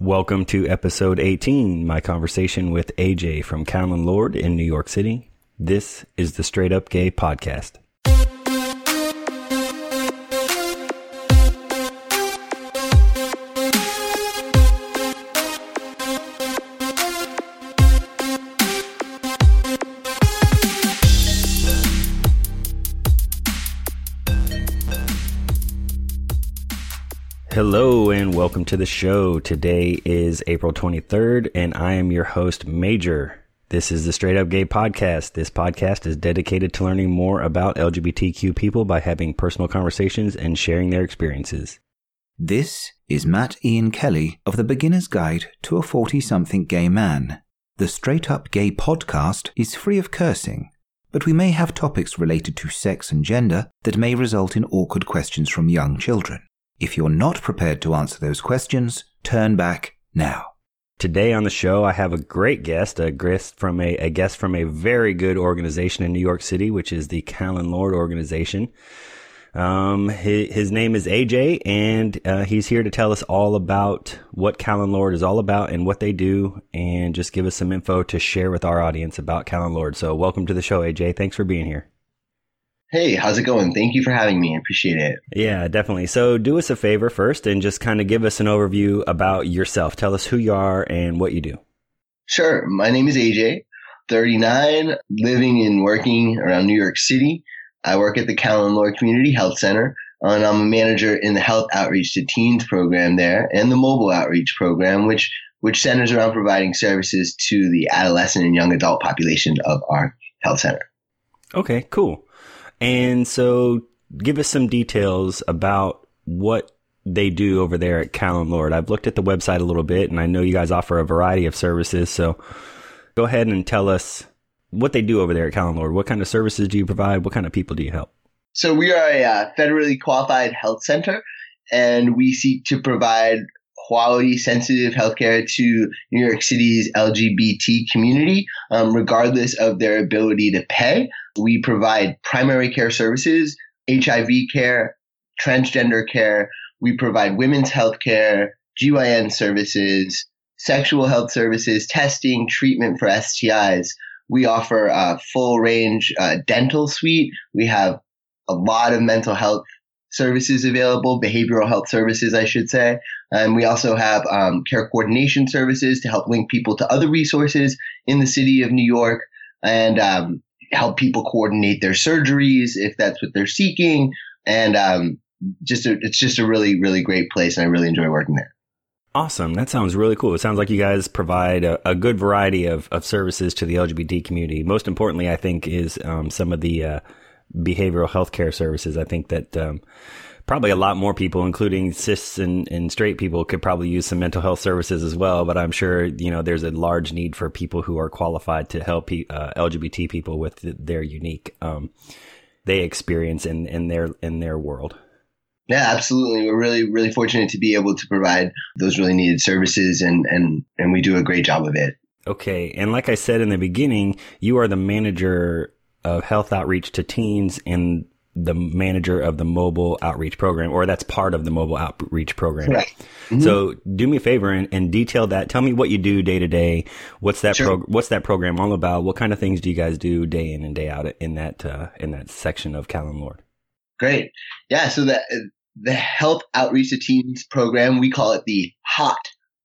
Welcome to episode 18, my conversation with AJ from Callen Lorde in New York City. This is the Straight Up Gay Podcast. Hello welcome to the show. Today is April 23rd and I am your host, Major. This is the Straight Up Gay Podcast. This podcast is dedicated to learning more about LGBTQ people by having personal conversations and sharing their experiences. This is Matt Ian Kelly of the Beginner's Guide to a 40 something gay man. The Straight Up Gay Podcast is free of cursing, but we may have topics related to sex and gender that may result in awkward questions from young children. If you're not prepared to answer those questions, turn back now. Today on the show, I have a great guest, a guest from a, a guest from a very good organization in New York City, which is the Callen Lorde organization. Um, his, his name is AJ, and uh, he's here to tell us all about what Callen Lorde is all about and what they do, and just give us some info to share with our audience about Callen Lorde. So, welcome to the show, AJ. Thanks for being here. Hey, how's it going? Thank you for having me. I appreciate it. Yeah, definitely. So, do us a favor first and just kind of give us an overview about yourself. Tell us who you are and what you do. Sure. My name is AJ, 39, living and working around New York City. I work at the Callen Lorde Community Health Center, and I'm a manager in the Health Outreach to Teens program there and the Mobile Outreach program, which which centers around providing services to the adolescent and young adult population of our health center. Okay, cool. And so give us some details about what they do over there at Callen Lorde. I've looked at the website a little bit and I know you guys offer a variety of services. So go ahead and tell us what they do over there at Callen Lorde. What kind of services do you provide? What kind of people do you help? So we are a uh, federally qualified health center and we seek to provide quality sensitive healthcare to New York City's LGBT community, um, regardless of their ability to pay. We provide primary care services, HIV care, transgender care. We provide women's health care, GYN services, sexual health services, testing, treatment for STIs. We offer a full range uh, dental suite. We have a lot of mental health services available, behavioral health services, I should say. And we also have um, care coordination services to help link people to other resources in the city of New York and um, help people coordinate their surgeries if that's what they're seeking. And um, just a, it's just a really, really great place. And I really enjoy working there. Awesome. That sounds really cool. It sounds like you guys provide a, a good variety of, of services to the LGBT community. Most importantly, I think, is um, some of the uh, behavioral health care services. I think that um, probably a lot more people, including cis and, and straight people, could probably use some mental health services as well. But I'm sure you know there's a large need for people who are qualified to help uh, LGBT people with their unique um, they experience in, in their in their world. Yeah, absolutely. We're really, really fortunate to be able to provide those really needed services and, and, and we do a great job of it. Okay. And like I said in the beginning, you are the manager of health outreach to teens and the manager of the mobile outreach program, or that's part of the mobile outreach program. Right. Mm-hmm. So do me a favor and, and, detail that. Tell me what you do day to day. What's that sure. prog- What's that program all about? What kind of things do you guys do day in and day out in that uh, in that section of Callen Lorde? Great. Yeah. So the the health outreach to teens program we call it the HOT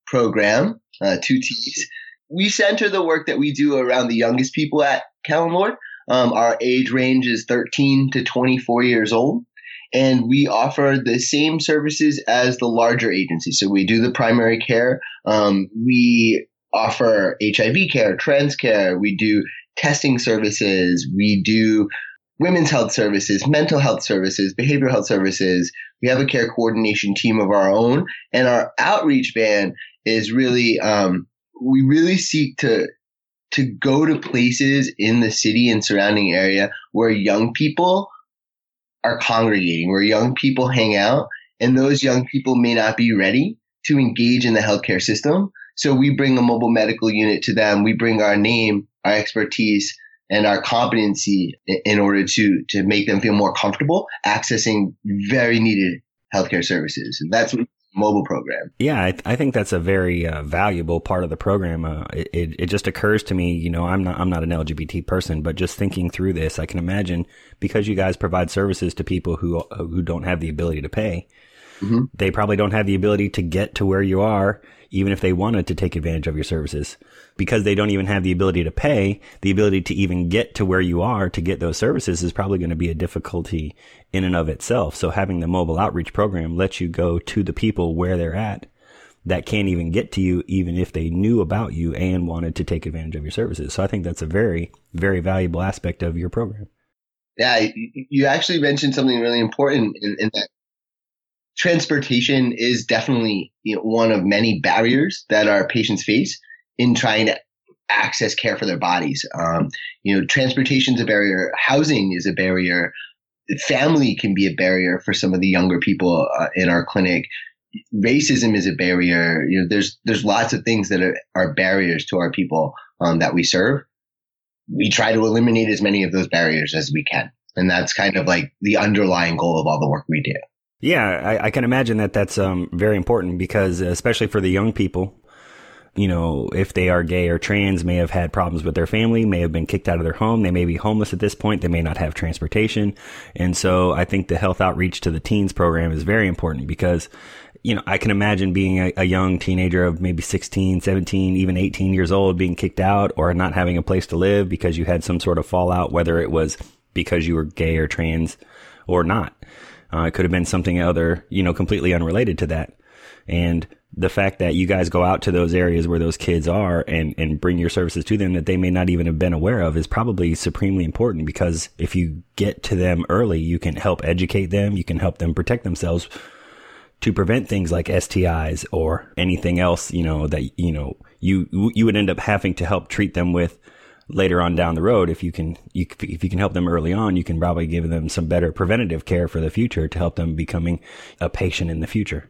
program. Uh, two T's. We center the work that we do around the youngest people at Callen Lorde. Um, our age range is 13 to 24 years old. And we offer the same services as the larger agencies. So we do the primary care. Um, we offer HIV care, trans care. We do testing services. We do women's health services, mental health services, behavioral health services. We have a care coordination team of our own. And our outreach band is really, um, we really seek to to go to places in the city and surrounding area where young people are congregating, where young people hang out, and those young people may not be ready to engage in the healthcare system. So we bring a mobile medical unit to them. We bring our name, our expertise, and our competency in order to to make them feel more comfortable accessing very needed healthcare services. And that's what mobile program. Yeah, I, I think that's a very uh, valuable part of the program. Uh, it, it, it just occurs to me, you know, I'm not I'm not an LGBT person, but just thinking through this, I can imagine because you guys provide services to people who who don't have the ability to pay, mm-hmm. they probably don't have the ability to get to where you are, even if they wanted to take advantage of your services because they don't even have the ability to pay, the ability to even get to where you are to get those services is probably going to be a difficulty in and of itself. So having the mobile outreach program lets you go to the people where they're at that can't even get to you, even if they knew about you and wanted to take advantage of your services. So I think that's a very, very valuable aspect of your program. Yeah, you actually mentioned something really important in, in that transportation is definitely you know, one of many barriers that our patients face in trying to access care for their bodies. Um, you know, transportation is a barrier, housing is a barrier, family can be a barrier for some of the younger people uh, in our clinic. Racism is a barrier. You know, there's there's lots of things that are, are barriers to our people um, that we serve. We try to eliminate as many of those barriers as we can, and that's kind of like the underlying goal of all the work we do. Yeah, I, I can imagine that that's um, very important because, especially for the young people, you know, if they are gay or trans, may have had problems with their family, may have been kicked out of their home. They may be homeless at this point. They may not have transportation. And so I think the health outreach to the teens program is very important because, you know, I can imagine being a, a young teenager of maybe 16, 17, even 18 years old being kicked out or not having a place to live because you had some sort of fallout, whether it was because you were gay or trans or not. Uh, it could have been something other, you know, completely unrelated to that. And the fact that you guys go out to those areas where those kids are and, and bring your services to them that they may not even have been aware of is probably supremely important because if you get to them early, you can help educate them. You can help them protect themselves to prevent things like STIs or anything else, you know, that, you know, you, you would end up having to help treat them with later on down the road. If you can, you, if you can help them early on, you can probably give them some better preventative care for the future to help them becoming a patient in the future.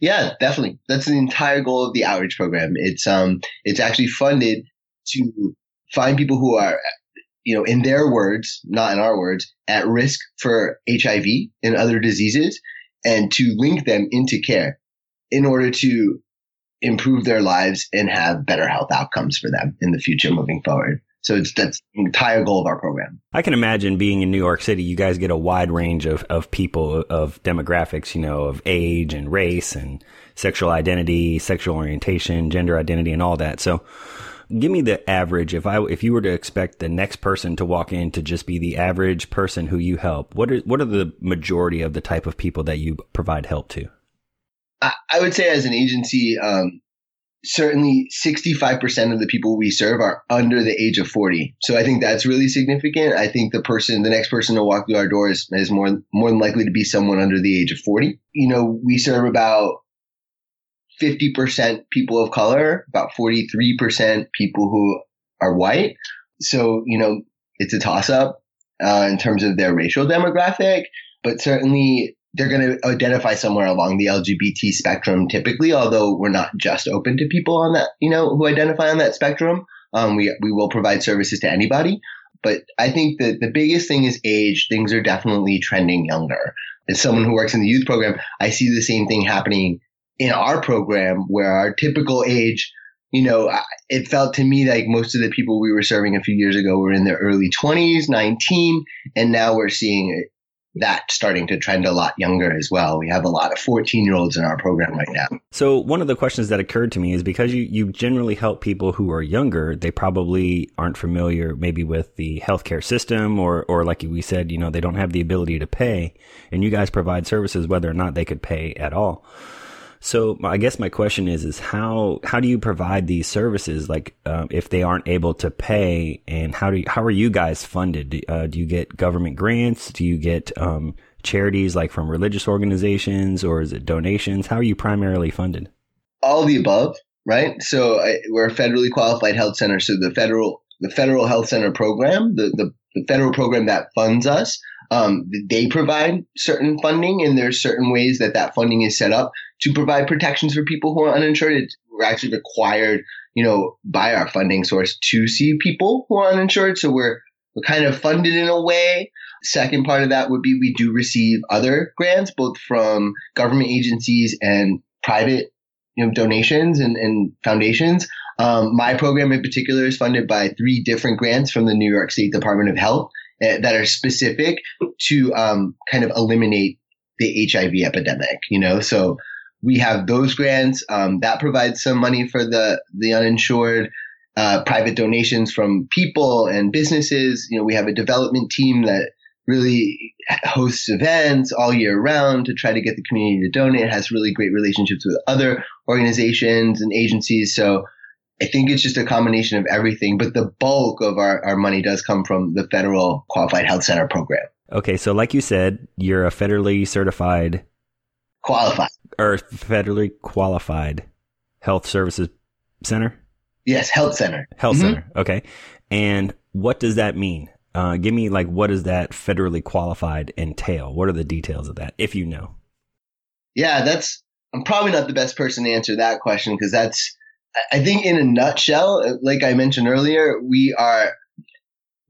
Yeah, definitely. That's the entire goal of the outreach program. It's um it's actually funded to find people who are you know, in their words, not in our words, at risk for HIV and other diseases and to link them into care in order to improve their lives and have better health outcomes for them in the future moving forward. So it's that's the entire goal of our program. I can imagine being in New York City, you guys get a wide range of, of people, of demographics, you know, of age and race and sexual identity, sexual orientation, gender identity, and all that. So give me the average. If I, if you were to expect the next person to walk in to just be the average person who you help, what what are the majority of the type of people that you provide help to? I, I would say as an agency, um, certainly 65% of the people we serve are under the age of 40. So I think that's really significant. I think the person, the next person to walk through our doors is more, more than likely to be someone under the age of 40. You know, we serve about 50% people of color, about 43% people who are white. So, you know, it's a toss up uh, in terms of their racial demographic, but certainly they're going to identify somewhere along the LGBT spectrum typically, although we're not just open to people on that, you know, who identify on that spectrum. Um, we, we will provide services to anybody. But I think that the biggest thing is age. Things are definitely trending younger. As someone who works in the youth program, I see the same thing happening in our program where our typical age, you know, it felt to me like most of the people we were serving a few years ago were in their early 20s, 19, and now we're seeing that starting to trend a lot younger as well. We have a lot of 14 year olds in our program right now. So one of the questions that occurred to me is because you, you generally help people who are younger, they probably aren't familiar maybe with the healthcare system or, or like we said, you know, they don't have the ability to pay and you guys provide services whether or not they could pay at all. So I guess my question is, is how, how do you provide these services? Like, um, if they aren't able to pay and how do you, how are you guys funded? Do, uh, do you get government grants? Do you get, um, charities like from religious organizations or is it donations? How are you primarily funded? All the above, right? So I, we're a federally qualified health center. So the federal, the federal health center program, the, the, the federal program that funds us, um, they provide certain funding and there's certain ways that that funding is set up to provide protections for people who are uninsured. We're actually required, you know, by our funding source to see people who are uninsured. So we're we're kind of funded in a way. Second part of that would be we do receive other grants, both from government agencies and private you know, donations and, and foundations. Um, my program in particular is funded by three different grants from the New York State Department of Health uh, that are specific to um, kind of eliminate the HIV epidemic. You know, so we have those grants um, that provides some money for the the uninsured. Uh, private donations from people and businesses. You know, we have a development team that really hosts events all year round to try to get the community to donate. It has really great relationships with other organizations and agencies. So I think it's just a combination of everything, but the bulk of our, our money does come from the federal qualified health center program. Okay. So like you said, you're a federally certified qualified or federally qualified health services center. Yes. Health center. Health mm-hmm. center. Okay. And what does that mean? Uh, give me like what does that federally qualified entail? What are the details of that, if you know? Yeah, that's. I'm probably not the best person to answer that question because that's. I think in a nutshell, like I mentioned earlier, we are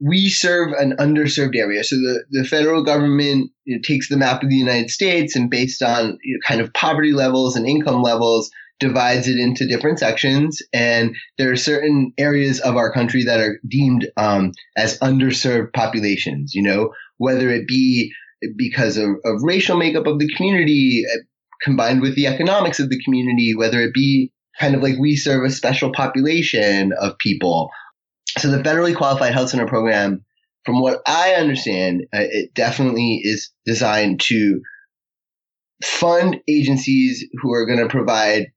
we serve an underserved area. So the, the federal government you know, takes the map of the United States and based on you know, kind of poverty levels and income levels, divides it into different sections. And there are certain areas of our country that are deemed um, as underserved populations, you know, whether it be because of, of racial makeup of the community uh, combined with the economics of the community, whether it be kind of like we serve a special population of people. So the federally qualified health center program, from what I understand, uh, it definitely is designed to fund agencies who are going to provide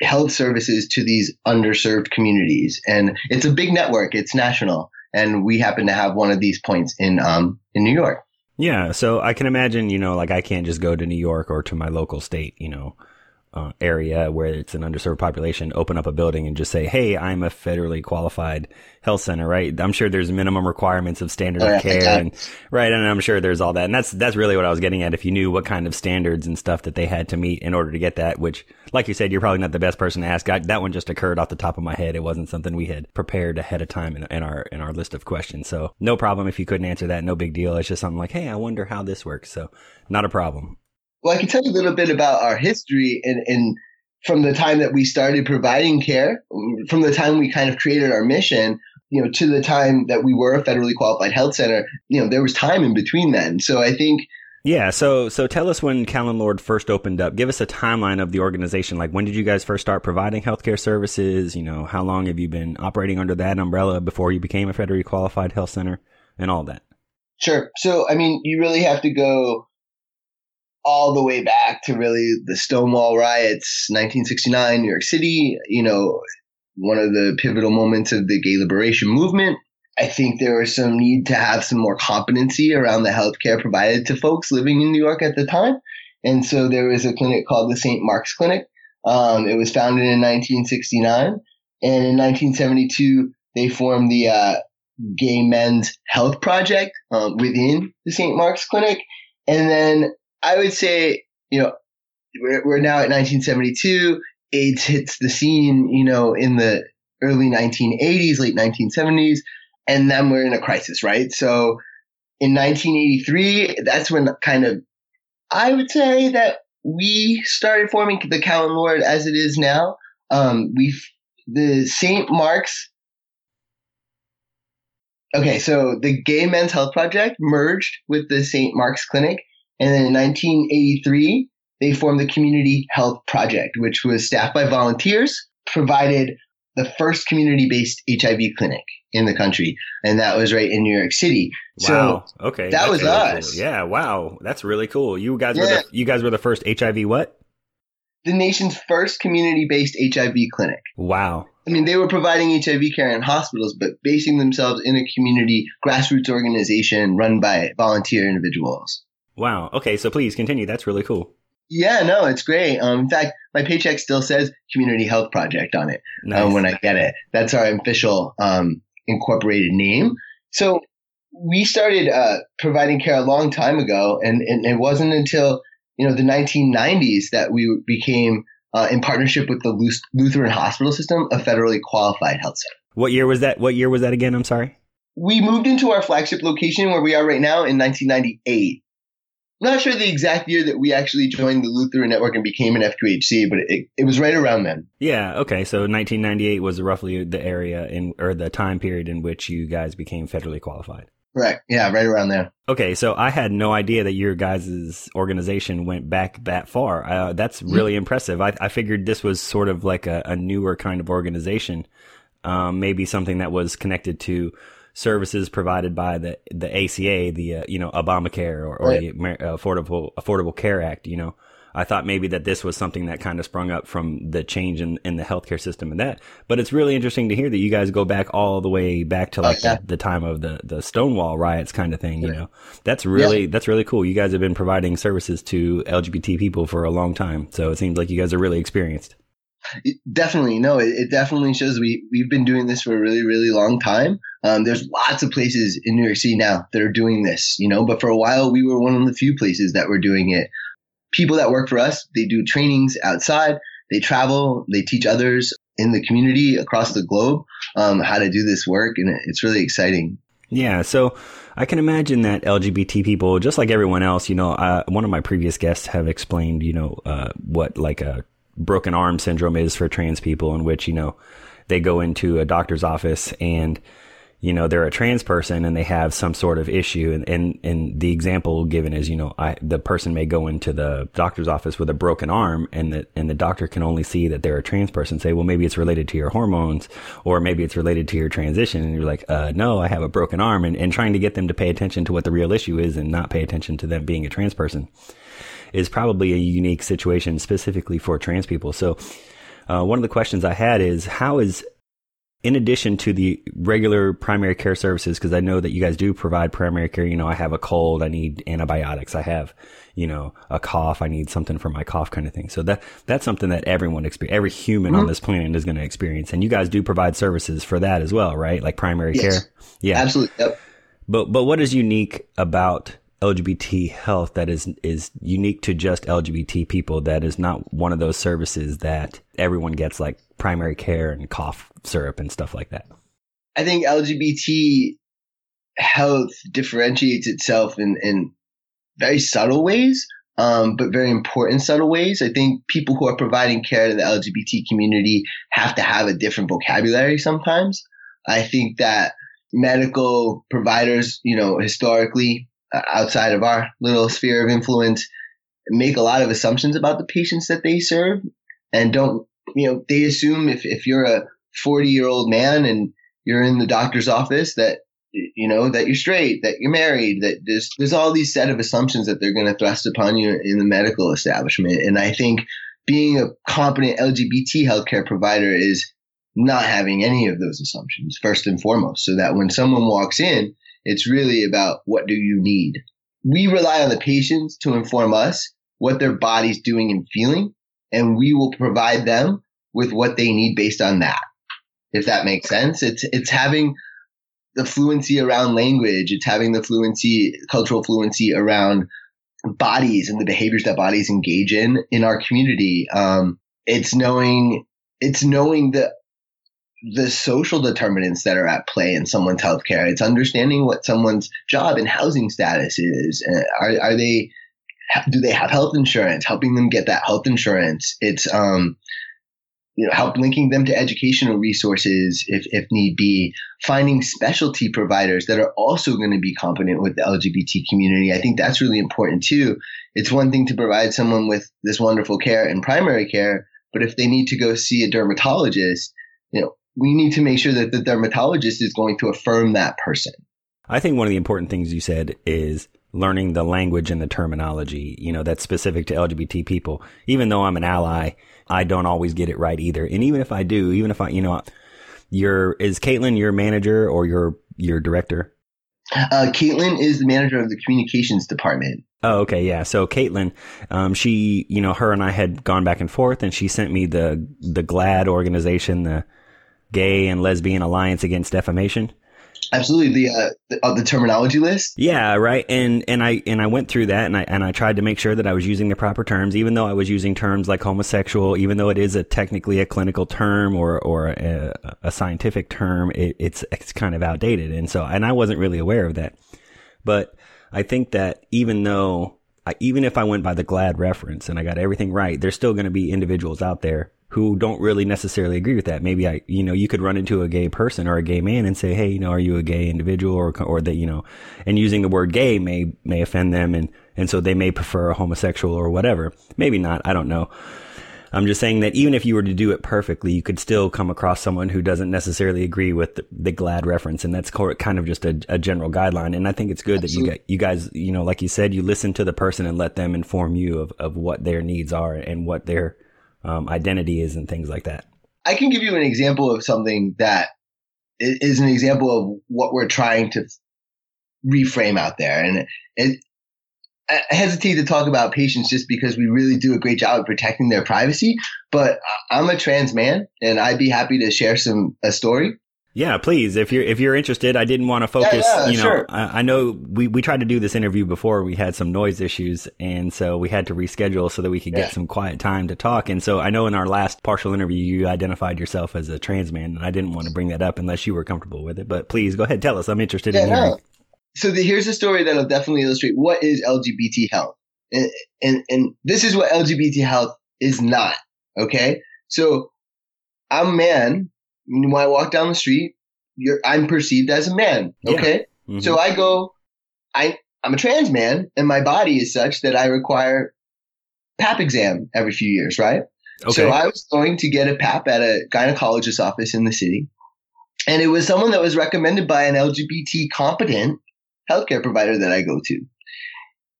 health services to these underserved communities. And it's a big network. It's national. And we happen to have one of these points in, um, in New York. Yeah. So I can imagine, you know, like I can't just go to New York or to my local state, you know, uh, area where it's an underserved population, open up a building and just say, "Hey, I'm a federally qualified health center." Right? I'm sure there's minimum requirements of standard oh, of care, and right, and I'm sure there's all that, and that's that's really what I was getting at. If you knew what kind of standards and stuff that they had to meet in order to get that, which, like you said, you're probably not the best person to ask. I, that one just occurred off the top of my head. It wasn't something we had prepared ahead of time in, in our in our list of questions. So no problem if you couldn't answer that. No big deal. It's just something like, "Hey, I wonder how this works." So not a problem. Well, I can tell you a little bit about our history and, and from the time that we started providing care, from the time we kind of created our mission, you know, to the time that we were a federally qualified health center, you know, there was time in between then. So I think yeah, so so tell us when Callen Lorde first opened up. Give us a timeline of the organization. Like when did you guys first start providing healthcare services? You know, how long have you been operating under that umbrella before you became a federally qualified health center and all that? Sure. So I mean, you really have to go all the way back to really the Stonewall riots, 1969, New York City, you know, one of the pivotal moments of the gay liberation movement. I think there was some need to have some more competency around the healthcare provided to folks living in New York at the time. And so there was a clinic called the St. Mark's Clinic. Um, it was founded in 1969. And in 1972, they formed the uh, Gay Men's Health Project um, within the St. Mark's Clinic. And then I would say, you know, we're, we're now at 1972. AIDS hits the scene, you know, in the early 1980s, late 1970s, and then we're in a crisis, right? So in 1983, that's when kind of I would say that we started forming the Callen Lorde as it is now. Um, we the St. Mark's. Okay, so the Gay Men's Health Project merged with the St. Mark's Clinic and then in 1983, they formed the Community Health Project, which was staffed by volunteers, provided the first community based HIV clinic in the country. And that was right in New York City. Wow. So okay. That was really us. Cool. Yeah. Wow. That's really cool. You guys yeah. were the, you guys were the first HIV what? The nation's first community based HIV clinic. Wow. I mean, they were providing HIV care in hospitals, but basing themselves in a community grassroots organization run by volunteer individuals. Wow. Okay. So please continue. That's really cool. Yeah, no, it's great. Um, in fact, my paycheck still says Community Health Project on it um, nice. um, when I get it. That's our official um, incorporated name. So we started uh, providing care a long time ago, and, and, it wasn't until you know the 1990s that we became uh, in partnership with the Lutheran Hospital System, a federally qualified health center. What year was that? What year was that again? I'm sorry. we moved into our flagship location where we are right now in 1998. Not sure the exact year that we actually joined the Lutheran Network and became an FQHC, but it, it was right around then. Yeah. Okay. So 1998 was roughly the area in or the time period in which you guys became federally qualified. Right. Yeah. Right around there. Okay. So I had no idea that your guys' organization went back that far. Uh, that's really mm-hmm. impressive. I, I, figured this was sort of like a, a newer kind of organization, um, maybe something that was connected to services provided by the the ACA, the uh, you know Obamacare or, or right. the Affordable Affordable Care Act. You know, I thought maybe that this was something that kind of sprung up from the change in, in the healthcare system and that. But it's really interesting to hear that you guys go back all the way back to oh, like oh, yeah. the, the, time of the, the Stonewall riots kind of thing. You know, that's really, yeah. that's really cool. You guys have been providing services to LGBT people for a long time. So it seems like you guys are really experienced. It definitely no it, it, definitely shows we we've been doing this for a really really long time um, there's lots of places in new york city now that are doing this you know but for a while we were one of the few places that were doing it people that work for us, they do trainings outside, they travel, they teach others in the community across the globe um, how to do this work, and it's really exciting. Yeah, so I can imagine that LGBT people, just like everyone else, you know, uh, one of my previous guests have explained, you know, uh, what like a broken arm syndrome is for trans people, in which you know they go into a doctor's office and you know, they're a trans person and they have some sort of issue. And, and, and the example given is, you know, I, the person may go into the doctor's office with a broken arm and the, and the doctor can only see that they're a trans person say, well, maybe it's related to your hormones or maybe it's related to your transition. And you're like, uh, no, I have a broken arm and, and trying to get them to pay attention to what the real issue is and not pay attention to them being a trans person is probably a unique situation specifically for trans people. So, uh, one of the questions I had is how is in addition to the regular primary care services, because I know that you guys do provide primary care, you know, I have a cold, I need antibiotics, I have, you know, a cough, I need something for my cough kind of thing. So that, that's something that everyone experience, every human mm-hmm. on this planet is going to experience. And you guys do provide services for that as well, right? Like primary yes. care. Yeah. Absolutely. Yep. But, but what is unique about LGBT health that is is unique to just LGBT people. That is not one of those services that everyone gets, like primary care and cough syrup and stuff like that. I think LGBT health differentiates itself in in very subtle ways, um, but very important subtle ways. I think people who are providing care to the LGBT community have to have a different vocabulary sometimes. I think that medical providers, you know, historically Uh, outside of our little sphere of influence make a lot of assumptions about the patients that they serve and don't, you know, they assume if, if you're a 40 year old man and you're in the doctor's office that, you know, that you're straight, that you're married, that there's, there's all these set of assumptions that they're going to thrust upon you in the medical establishment. And I think being a competent LGBT healthcare provider is not having any of those assumptions first and foremost so that when someone walks in, it's really about what do you need? We rely on the patients to inform us what their body's doing and feeling, and we will provide them with what they need based on that. If that makes sense, it's, it's having the fluency around language. It's having the fluency, cultural fluency around bodies and the behaviors that bodies engage in in our community. Um, it's knowing, it's knowing the the social determinants that are at play in someone's healthcare. It's understanding what someone's job and housing status is. Uh, are, are they, do they have health insurance? Helping them get that health insurance. It's, um, you know, help linking them to educational resources if, if need be, finding specialty providers that are also going to be competent with the LGBT community. I think that's really important too. It's one thing to provide someone with this wonderful care in primary care, but if they need to go see a dermatologist, you know, we need to make sure that the dermatologist is going to affirm that person. I think one of the important things you said is learning the language and the terminology, you know, that's specific to LGBT people. Even though I'm an ally, I don't always get it right either. And even if I do, even if I, you know, your is Caitlin your manager or your your director? Uh, Caitlin is the manager of the communications department. Oh, okay, yeah. So Caitlin, um, she, you know, her and I had gone back and forth, and she sent me the the GLAAD organization, the Gay and Lesbian Alliance Against Defamation. Absolutely, the uh, the, uh, the terminology list. Yeah, right. And and I and I went through that, and I and I tried to make sure that I was using the proper terms, even though I was using terms like homosexual, even though it is a technically a clinical term or or a, a scientific term, it, it's it's kind of outdated, and so and I wasn't really aware of that. But I think that even though I, even if I went by the GLAAD reference and I got everything right, there's still going to be individuals out there who don't really necessarily agree with that. Maybe I, you know, you could run into a gay person or a gay man and say, Hey, you know, are you a gay individual or, or that, you know, and using the word gay may, may offend them. And, and so they may prefer a homosexual or whatever. Maybe not. I don't know. I'm just saying that even if you were to do it perfectly, you could still come across someone who doesn't necessarily agree with the, the GLAAD reference, and that's kind of just a, a general guideline. And I think it's good Absolutely. that you guys, you guys, you know, like you said, you listen to the person and let them inform you of, of what their needs are and what their um, identity is and things like that. I can give you an example of something that is an example of what we're trying to reframe out there. And it, I hesitate to talk about patients just because we really do a great job of protecting their privacy. But I'm a trans man, and I'd be happy to share some a story. Yeah, please. If you're if you're interested, I didn't want to focus. Yeah, yeah, you know, sure. I, I, know we we tried to do this interview before. We had some noise issues, and so we had to reschedule so that we could get some quiet time to talk. And so I know in our last partial interview, you identified yourself as a trans man, and I didn't want to bring that up unless you were comfortable with it. But please go ahead, tell us. I'm interested in hearing. No. So the, here's a story that'll definitely illustrate what is LGBT health, and, and and this is what LGBT health is not. Okay, so I'm man when I walk down the street, I'm perceived as a man. Okay. Yeah. Mm-hmm. So I go, I, I'm a trans man and my body is such that I require pap exam every few years, right? Okay. So I was going to get a pap at a gynecologist's office in the city. And it was someone that was recommended by an LGBT competent healthcare provider that I go to.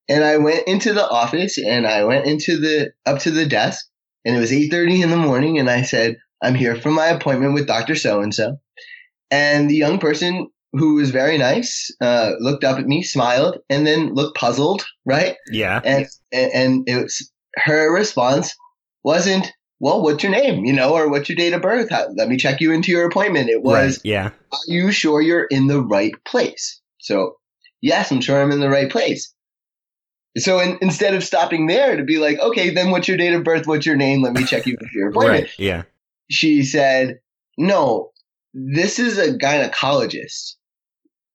And I went into the office and I went into the up to the desk and it was 8:30 in the morning and I said, I'm here for my appointment with Dr. So and so. And the young person who was very nice uh, looked up at me, smiled, and then looked puzzled, right? Yeah. And and it was her response wasn't, "Well, what's your name?" You know, or "What's your date of birth?" How, let me check you into your appointment. It was, right. "Yeah, are you sure you're in the right place?" So, yes, I'm sure I'm in the right place. So in, instead of stopping there to be like, okay, then what's your date of birth? What's your name? Let me check you into your appointment. right. Yeah she said, No, this is a gynecologist.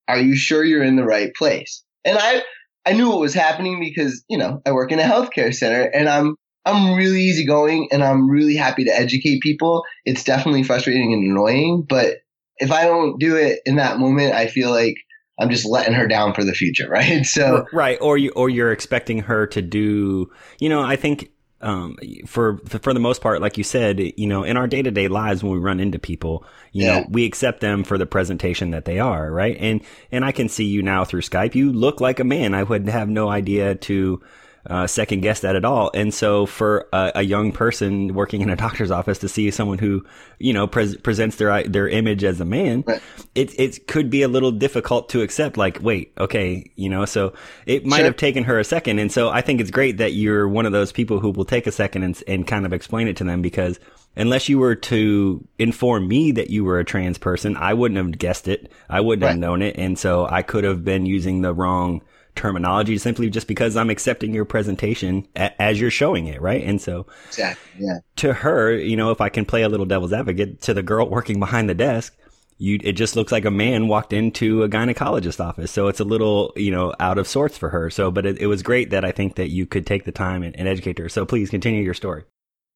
Are you sure you're in the right place? And I, I knew what was happening because, you know, I work in a healthcare center and I'm, I'm really easygoing and I'm really happy to educate people. It's definitely frustrating and annoying, but if I don't do it in that moment, I feel like I'm just letting her down for the future, right? So right, or you or you're expecting her to do. You know, I think um, for for the most part, like you said, you know, in our day to day lives when we run into people, you yeah. know, we accept them for the presentation that they are, right? And and I can see you now through Skype. You look like a man. I would have no idea to uh, second guess that at all. And so for a, a, young person working in a doctor's office to see someone who, you know, pre- presents their, their image as a man, right. it, it could be a little difficult to accept. Like, wait, okay, you know, so it might sure. have taken her a second. And so I think it's great that you're one of those people who will take a second and, and kind of explain it to them because unless you were to inform me that you were a trans person, I wouldn't have guessed it. I wouldn't right. have known it. And so I could have been using the wrong terminology simply just because I'm accepting your presentation a- as you're showing it, right? And so, exactly, yeah. To her, you know, if I can play a little devil's advocate to the girl working behind the desk, you it just looks like a man walked into a gynecologist office. So it's a little, you know, out of sorts for her. So, but it, it was great that I think that you could take the time and, and educate her. So please continue your story.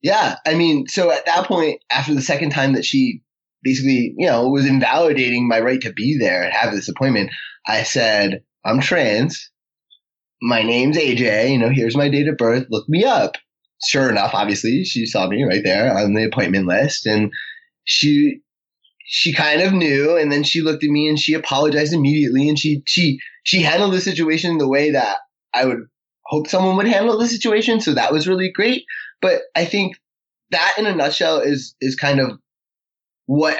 Yeah, I mean, so at that point, after the second time that she basically, you know, was invalidating my right to be there and have this appointment, I said, I'm trans my name's AJ, you know, here's my date of birth, look me up. Sure enough, obviously, she saw me right there on the appointment list and she she kind of knew and then she looked at me and she apologized immediately and she she she handled the situation the way that I would hope someone would handle the situation, so that was really great. But I think that in a nutshell is is kind of what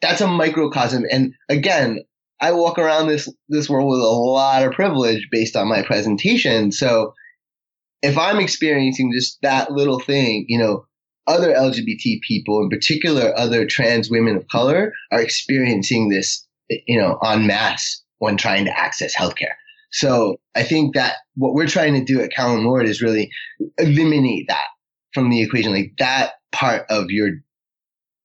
that's a microcosm and again I walk around this this world with a lot of privilege based on my presentation. So if I'm experiencing just that little thing, you know, other LGBT people, in particular other trans women of color, are experiencing this you know, en masse when trying to access healthcare. So I think that what we're trying to do at Callen Lorde is really eliminate that from the equation. Like that part of your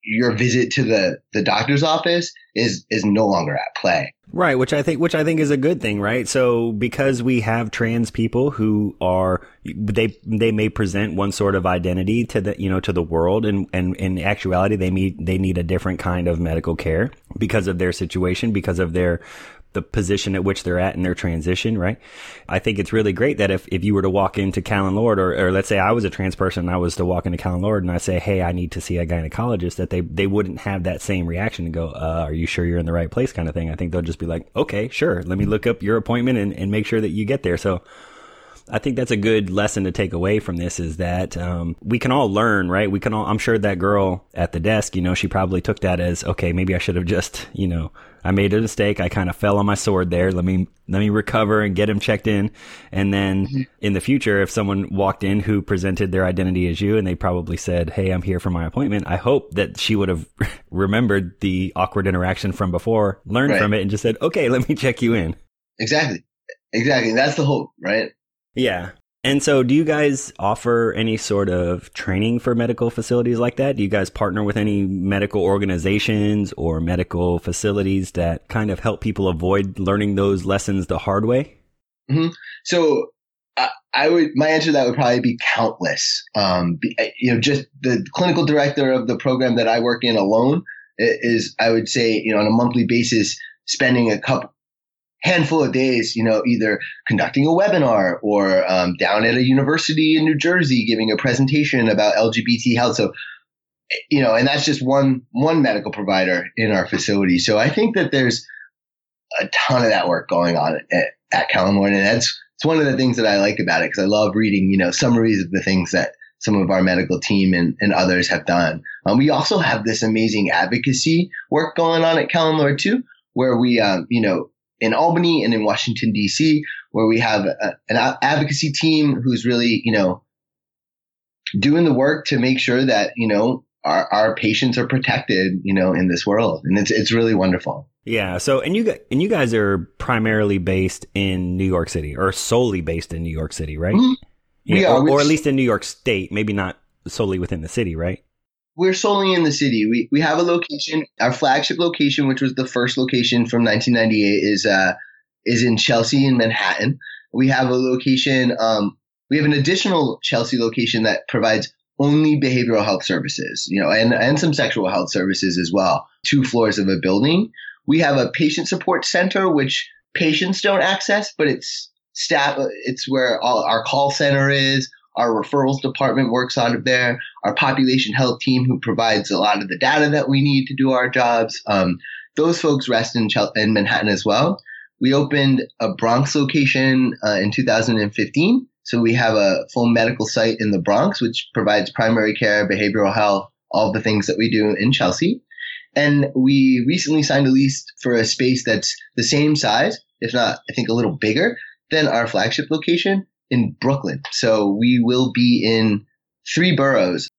your visit to the the doctor's office is is no longer at play. Right, which I think which I think is a good thing, right? So because we have trans people who are they they may present one sort of identity to the you know to the world and and in actuality they need they need a different kind of medical care because of their situation, because of their the position at which they're at in their transition, right? I think it's really great that if, if you were to walk into Callen Lorde or, or let's say I was a trans person and I was to walk into Callen Lorde and I say, Hey, I need to see a gynecologist that they, they wouldn't have that same reaction and go, uh, are you sure you're in the right place kind of thing. I think they'll just be like, okay, sure. Let me look up your appointment and, and make sure that you get there. So I think that's a good lesson to take away from this is that um, we can all learn, right? We can all. I'm sure that girl at the desk, you know, she probably took that as okay. Maybe I should have just, you know, I made a mistake. I kind of fell on my sword there. Let me let me recover and get him checked in. And then mm-hmm. in the future, if someone walked in who presented their identity as you, and they probably said, "Hey, I'm here for my appointment," I hope that she would have remembered the awkward interaction from before, learned right. from it, and just said, "Okay, let me check you in." Exactly. Exactly. That's the hope, right? Yeah. And so, do you guys offer any sort of training for medical facilities like that? Do you guys partner with any medical organizations or medical facilities that kind of help people avoid learning those lessons the hard way? Mm-hmm. So, I, I would my answer to that would probably be countless. Um, be, you know, just the clinical director of the program that I work in alone is, I would say, you know, on a monthly basis, spending a couple handful of days, you know, either conducting a webinar or um, down at a university in New Jersey giving a presentation about LGBT health. So, you know, and that's just one one medical provider in our facility. So I think that there's a ton of that work going on at, at Callen Lorde, and that's it's one of the things that I like about it because I love reading, you know, summaries of the things that some of our medical team and, and others have done. Um, we also have this amazing advocacy work going on at Callen Lorde too, where we, um, you know, in Albany and in Washington D.C., where we have a, an advocacy team who's really, you know, doing the work to make sure that you know our, our patients are protected, you know, in this world, and it's it's really wonderful. Yeah. So, and you and you guys are primarily based in New York City, or solely based in New York City, right? Mm-hmm. Yeah, or, or, at least in New York State, maybe not solely within the city, right? We're solely in the city. We we have a location. Our flagship location, which was the first location from 1998, is uh is in Chelsea in Manhattan. We have a location. Um, we have an additional Chelsea location that provides only behavioral health services, you know, and and some sexual health services as well. Two floors of a building. We have a patient support center, which patients don't access, but it's staff. It's where all our call center is our referrals department works out of there. Our population health team, who provides a lot of the data that we need to do our jobs, um, those folks rest in, in Manhattan as well. We opened a Bronx location uh, in 2015. So we have a full medical site in the Bronx, which provides primary care, behavioral health, all the things that we do in Chelsea. And we recently signed a lease for a space that's the same size, if not, I think a little bigger than our flagship location in Brooklyn. So we will be in three boroughs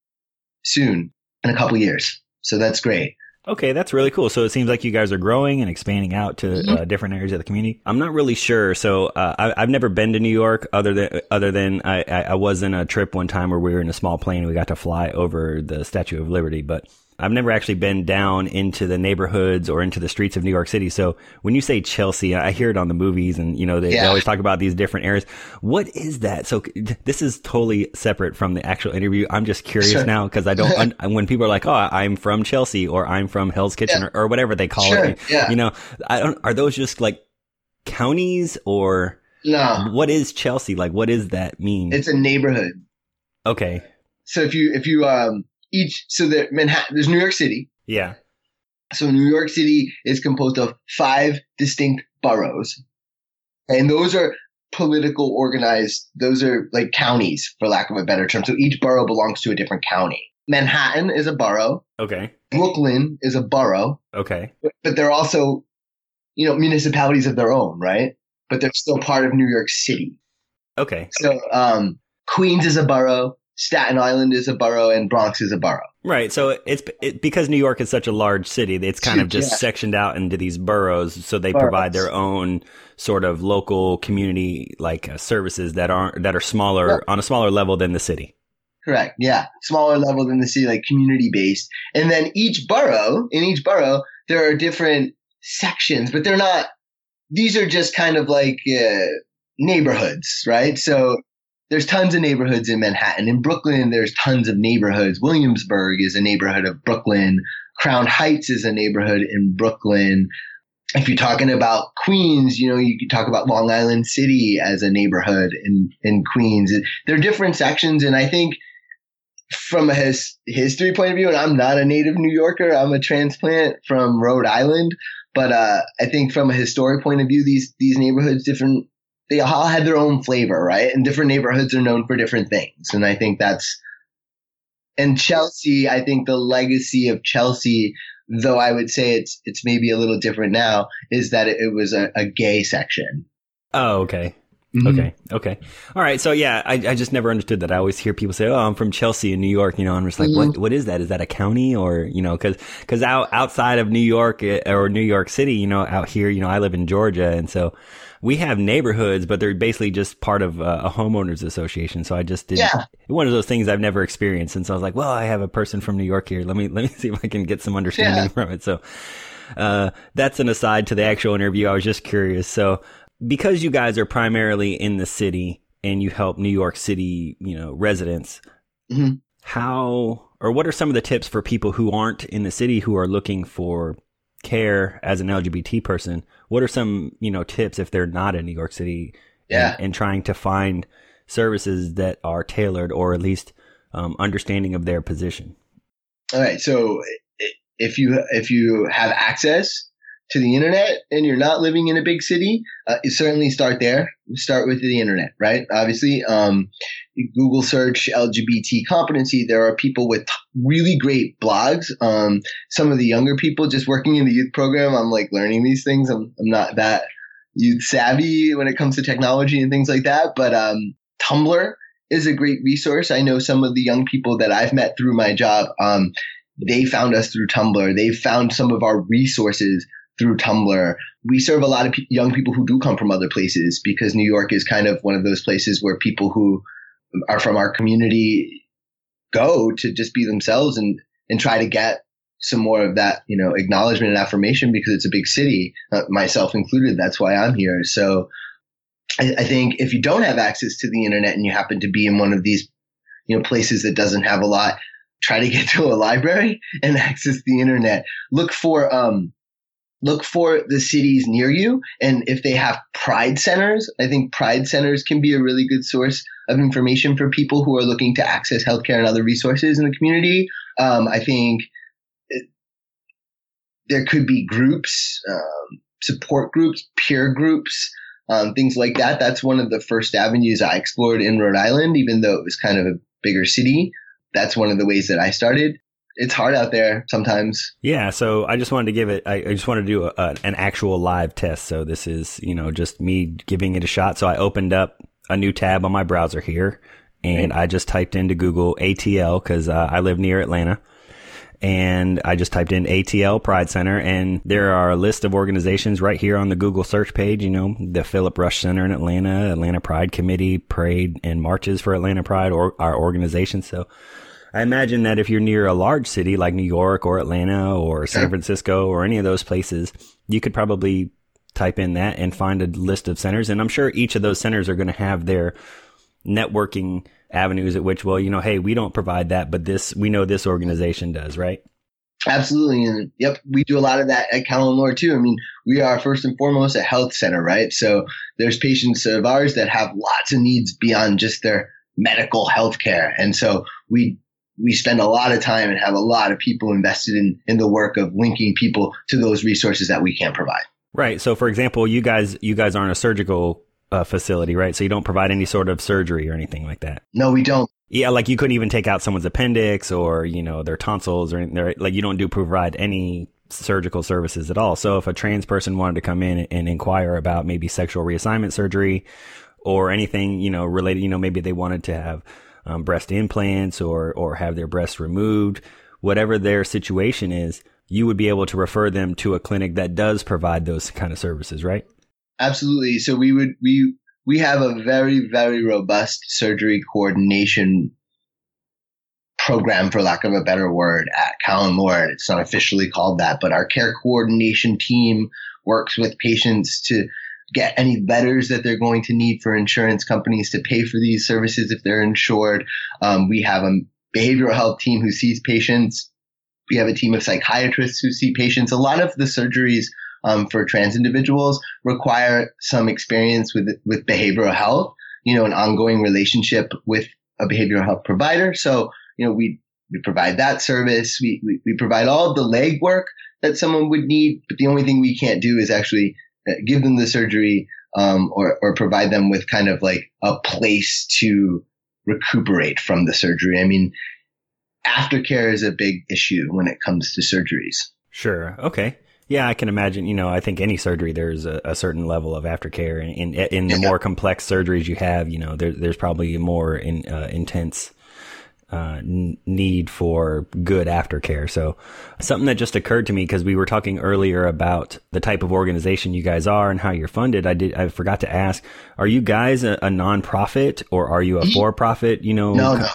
soon in a couple years. So that's great. Okay, that's really cool. So it seems like you guys are growing and expanding out to mm-hmm. uh, different areas of the community. I'm not really sure. So uh, I, have never been to New York, other than other than I, I was in a trip one time where we were in a small plane. We got to fly over the Statue of Liberty, but I've never actually been down into the neighborhoods or into the streets of New York City. So when you say Chelsea, I hear it on the movies and, you know, they, yeah. they, always talk about these different areas. What is that? So this is totally separate from the actual interview. I'm just curious sure. now because I don't, when people are like, oh, I'm from Chelsea or I'm from Hell's Kitchen yeah. or, or, whatever they call sure. it, yeah. you know, I don't, are those just like counties or no. what is Chelsea? Like, what does that mean? It's a neighborhood. Okay. So if you, if you, um, each so that Manhattan there's New York City. Yeah. So New York City is composed of five distinct boroughs. And those are political organized, those are like counties, for lack of a better term. So each borough belongs to a different county. Manhattan is a borough. Okay. Brooklyn is a borough. Okay. But, but they're also, you know, municipalities of their own, right? But they're still part of New York City. Okay. So um, Queens is a borough. Staten Island is a borough and Bronx is a borough. Right. So it's it, because New York is such a large city, it's kind of just yeah. sectioned out into these boroughs. So they boroughs. provide their own sort of local community like uh, services that aren't that are smaller yep. on a smaller level than the city. Correct. Yeah, smaller level than the city, like community based. And then each borough, in each borough, there are different sections, but they're not. These are just kind of like uh, neighborhoods, right? So there's tons of neighborhoods in Manhattan. In Brooklyn, there's tons of neighborhoods. Williamsburg is a neighborhood of Brooklyn. Crown Heights is a neighborhood in Brooklyn. If you're talking about Queens, you know, you could talk about Long Island City as a neighborhood in, in Queens. There are different sections. And I think from a his, history point of view, and I'm not a native New Yorker, I'm a transplant from Rhode Island. But uh, I think from a historic point of view, these these neighborhoods different they all had their own flavor, right? And different neighborhoods are known for different things. And I think that's, and Chelsea, I think the legacy of Chelsea, though I would say it's, it's maybe a little different now, is that it, it was a, a gay section. Oh, okay. Mm-hmm. Okay. Okay. All right. So yeah, I, I just never understood that. I always hear people say, "Oh, I'm from Chelsea in New York," you know, and I'm just like, mm-hmm. "What? What is that? Is that a county or you know?" Because because out outside of New York eh, or New York City, you know, out here, you know, I live in Georgia, and so we have neighborhoods, but they're basically just part of a, a homeowners association. So I just did yeah. one of those things I've never experienced, and so I was like, "Well, I have a person from New York here. Let me let me see if I can get some understanding yeah. from it." So. Uh, that's an aside to the actual interview. I was just curious. So, because you guys are primarily in the city and you help New York City, you know, residents, mm-hmm. how or what are some of the tips for people who aren't in the city who are looking for care as an LGBT person? What are some, you know, tips if they're not in New York City yeah. and, and trying to find services that are tailored or at least um, understanding of their position? All right. So if you if you have access to the internet and you're not living in a big city, uh, certainly start there. Start with the internet, right? Obviously, um, Google search LGBT competency. There are people with really great blogs. Um, some of the younger people just working in the youth program. I'm like learning these things. I'm, I'm not that youth savvy when it comes to technology and things like that. But um, Tumblr is a great resource. I know some of the young people that I've met through my job. Um, they found us through Tumblr. They found some of our resources through Tumblr. We serve a lot of p- young people who do come from other places because New York is kind of one of those places where people who are from our community go to just be themselves and, and try to get some more of that, you know, acknowledgement and affirmation because it's a big city, uh, myself included. That's why I'm here. So I, I think if you don't have access to the internet and you happen to be in one of these, you know, places that doesn't have a lot, try to get to a library and access the internet. Look for, um, look for the cities near you. And if they have pride centers, I think pride centers can be a really good source of information for people who are looking to access healthcare and other resources in the community. Um, I think there could be groups, um, support groups, peer groups, um, things like that. That's one of the first avenues I explored in Rhode Island, even though it was kind of a bigger city. That's one of the ways that I started it's hard out there sometimes. Yeah. So I just wanted to give it, I, I just wanted to do a, a, an actual live test. So this is, you know, just me giving it a shot. So I opened up a new tab on my browser here and I just typed into Google ATL because uh, I live near Atlanta. And I just typed in ATL Pride Center, and there are a list of organizations right here on the Google search page. You know, the Philip Rush Center in Atlanta, Atlanta Pride Committee, Parade and Marches for Atlanta Pride, or our organization. So I imagine that if you're near a large city like New York or Atlanta or San Francisco or any of those places, you could probably type in that and find a list of centers. And I'm sure each of those centers are going to have their networking avenues at which, well, you know, hey, we don't provide that, but this, we know this organization does, right? Absolutely. And yep, we do a lot of that at Callen Lorde too. I mean, we are first and foremost a health center, right? So there's patients of ours that have lots of needs beyond just their medical health care. And so we we spend a lot of time and have a lot of people invested in in the work of linking people to those resources that we can't provide. Right. So, for example, you guys you guys aren't a surgical uh, facility, right? So you don't provide any sort of surgery or anything like that. No, we don't. Yeah, like you couldn't even take out someone's appendix or you know their tonsils or anything. Like you don't do provide any surgical services at all. So if a trans person wanted to come in and inquire about maybe sexual reassignment surgery or anything, you know, related, you know, maybe they wanted to have um, breast implants or or have their breasts removed, whatever their situation is, you would be able to refer them to a clinic that does provide those kind of services, right? Absolutely. So we would we we have a very very robust surgery coordination program, for lack of a better word, at Callen Lorde. It's not officially called that, but our care coordination team works with patients to get any letters that they're going to need for insurance companies to pay for these services if they're insured. Um, we have a behavioral health team who sees patients. We have a team of psychiatrists who see patients. A lot of the surgeries um, for trans individuals require some experience with with behavioral health. You know, an ongoing relationship with a behavioral health provider. So, you know, we we provide that service. We, we, we provide all the legwork that someone would need, but the only thing we can't do is actually give them the surgery um, or, or provide them with kind of like a place to recuperate from the surgery. I mean, aftercare is a big issue when it comes to surgeries. Sure. Okay. Yeah, I can imagine. You know, I think any surgery there's a, a certain level of aftercare, and in, in, in, the yeah. more complex surgeries you have, you know, there, there's probably more in, uh, intense uh, need for good aftercare. So something that just occurred to me because we were talking earlier about the type of organization you guys are and how you're funded. I did I forgot to ask: Are you guys a, a nonprofit or are you a for profit? You know, no, no,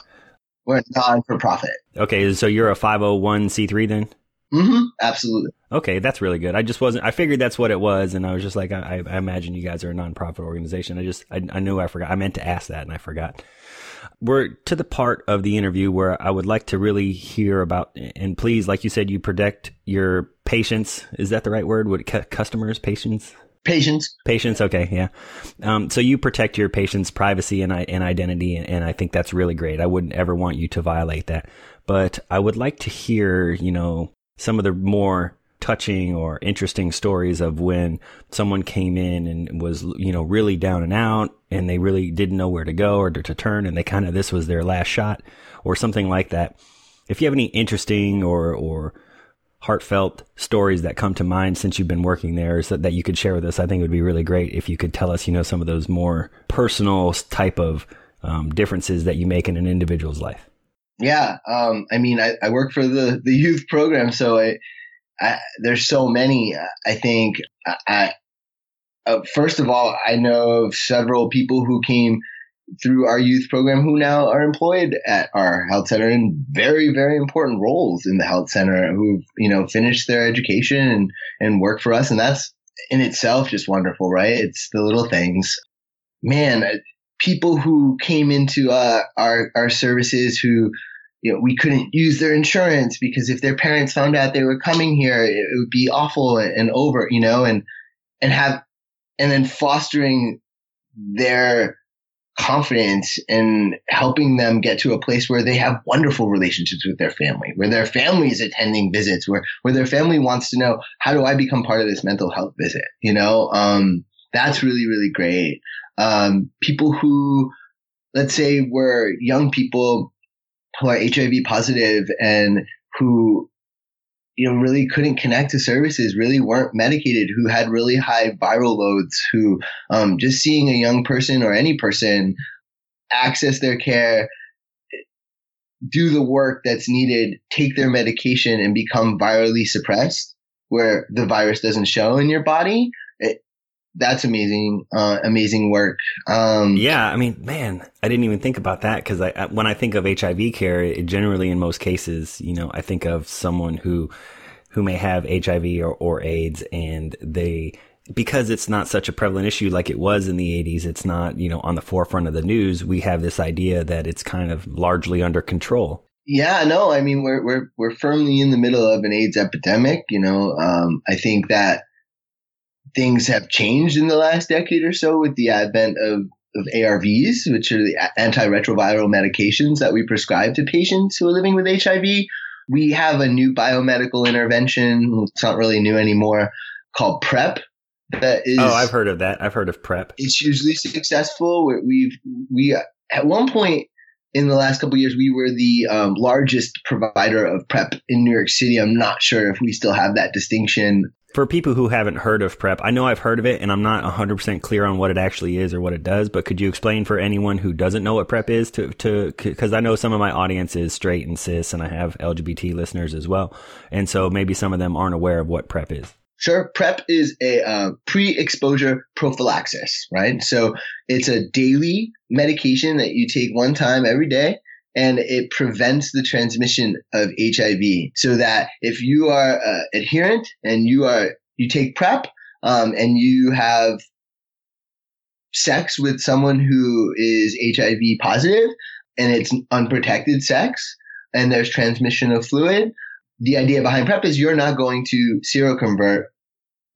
we're non for profit. Okay, so you're a five hundred one c three then. Mm-hmm. Absolutely. Okay, that's really good. I just wasn't. I figured that's what it was, and I was just like, I, I imagine you guys are a nonprofit organization. I just, I, I knew I forgot. I meant to ask that, and I forgot we're to the part of the interview where I would like to really hear about, and please, like you said, you protect your patients. Is that the right word? Would customers, patients? Patients. Patients. Okay. Yeah. Um, so you protect your patient's privacy and, and identity. And, and I think that's really great. I wouldn't ever want you to violate that, but I would like to hear, you know, some of the more touching or interesting stories of when someone came in and was, you know, really down and out and they really didn't know where to go or to, turn and they kind of, this was their last shot or something like that. If you have any interesting or, or heartfelt stories that come to mind since you've been working there so that you could share with us, I think it would be really great if you could tell us, you know, some of those more personal type of um, differences that you make in an individual's life. Yeah. Um, I mean, I, I work for the, the youth program, so I, I, there's so many. I think. I, uh, first of all, I know of several people who came through our youth program who now are employed at our health center in very, very important roles in the health center who've, you know, finished their education and, and work for us. And that's in itself just wonderful, right? It's the little things. Man, uh, people who came into uh, our, our services who you know, we couldn't use their insurance because if their parents found out they were coming here, it, would be awful and, over, you know, and, and have, and then fostering their confidence and helping them get to a place where they have wonderful relationships with their family, where their family is attending visits, where, where their family wants to know, how do I become part of this mental health visit? You know, um, that's really, really great. Um, people who, let's say were young people who are HIV positive and who you know really couldn't connect to services really weren't medicated who had really high viral loads who um, just seeing a young person or any person access their care do the work that's needed take their medication and become virally suppressed where the virus doesn't show in your body that's amazing, uh, amazing work. Um, yeah, I mean, man, I didn't even think about that because I, when I think of HIV care, it generally, in most cases, you know, I think of someone who who may have HIV or, or AIDS, and they because it's not such a prevalent issue like it was in the 80s. It's not, you know, on the forefront of the news. We have this idea that it's kind of largely under control. Yeah, no, I mean, we're we're we're firmly in the middle of an AIDS epidemic. You know, um, I think that things have changed in the last decade or so with the advent of, of ARVs, which are the antiretroviral medications that we prescribe to patients who are living with HIV. We have a new biomedical intervention. It's not really new anymore called PrEP. That is, oh, I've heard of that. I've heard of PrEP. It's hugely successful. We've, we, at one point in the last couple years, we were the um, largest provider of PrEP in New York City. I'm not sure if we still have that distinction For people who haven't heard of PrEP, I know I've heard of it and I'm not 100% clear on what it actually is or what it does, but could you explain for anyone who doesn't know what PrEP is to, to, cause I know some of my audience is straight and cis and I have LGBT listeners as well. And so maybe some of them aren't aware of what PrEP is. Sure. PrEP is a uh, pre exposure prophylaxis, right? So it's a daily medication that you take one time every day and it prevents the transmission of HIV. So that if you are uh, adherent and you are you take PrEP um, and you have sex with someone who is HIV positive and it's unprotected sex and there's transmission of fluid, the idea behind PrEP is you're not going to seroconvert.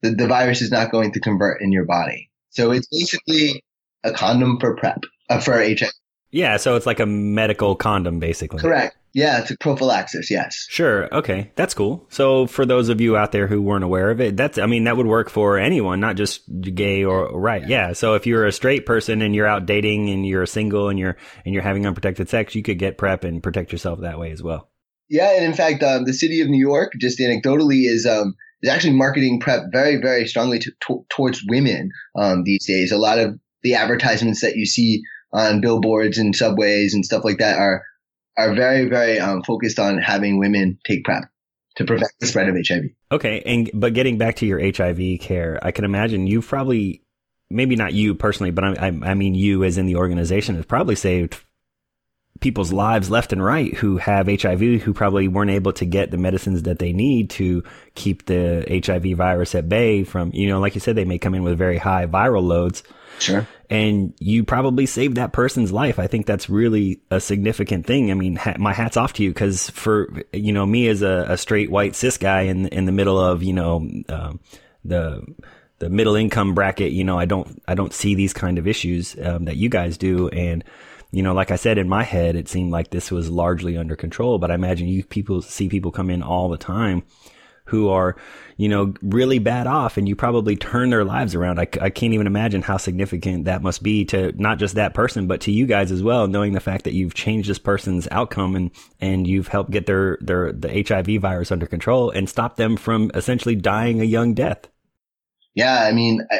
The, the virus is not going to convert in your body. So it's basically a condom for PrEP, uh, for HIV. Yeah, so it's like a medical condom, basically. Correct. Yeah, it's a prophylaxis. Yes. Sure. Okay, that's cool. So for those of you out there who weren't aware of it, that's I mean that would work for anyone, not just gay or right. Yeah. So if you're a straight person and you're out dating and you're single and you're and you're having unprotected sex, you could get PrEP and protect yourself that way as well. Yeah, and in fact, um, the city of New York, just anecdotally, is um, is actually marketing PrEP very, very strongly to, to, towards women um, these days. A lot of the advertisements that you see on billboards and subways and stuff like that are are very very um, focused on having women take PrEP to prevent the spread of HIV. Okay, and but getting back to your HIV care, I can imagine you've probably maybe not you personally, but I, I, I mean you as in the organization has probably saved people's lives left and right who have HIV who probably weren't able to get the medicines that they need to keep the HIV virus at bay from, you know, like you said, they may come in with very high viral loads. Sure. And you probably saved that person's life. I think that's really a significant thing. I mean, ha- my hat's off to you because for, you know, me as a, a, straight white cis guy in, in the middle of, you know, um, the, the middle income bracket, you know, I don't, I don't see these kind of issues, um, that you guys do. And, you know, like I said, in my head, it seemed like this was largely under control, but I imagine you people see people come in all the time who are, you know, really bad off and you probably turn their lives around. I, I can't even imagine how significant that must be to not just that person, but to you guys as well, knowing the fact that you've changed this person's outcome and, and you've helped get their, their, the HIV virus under control and stop them from essentially dying a young death. Yeah. I mean, I,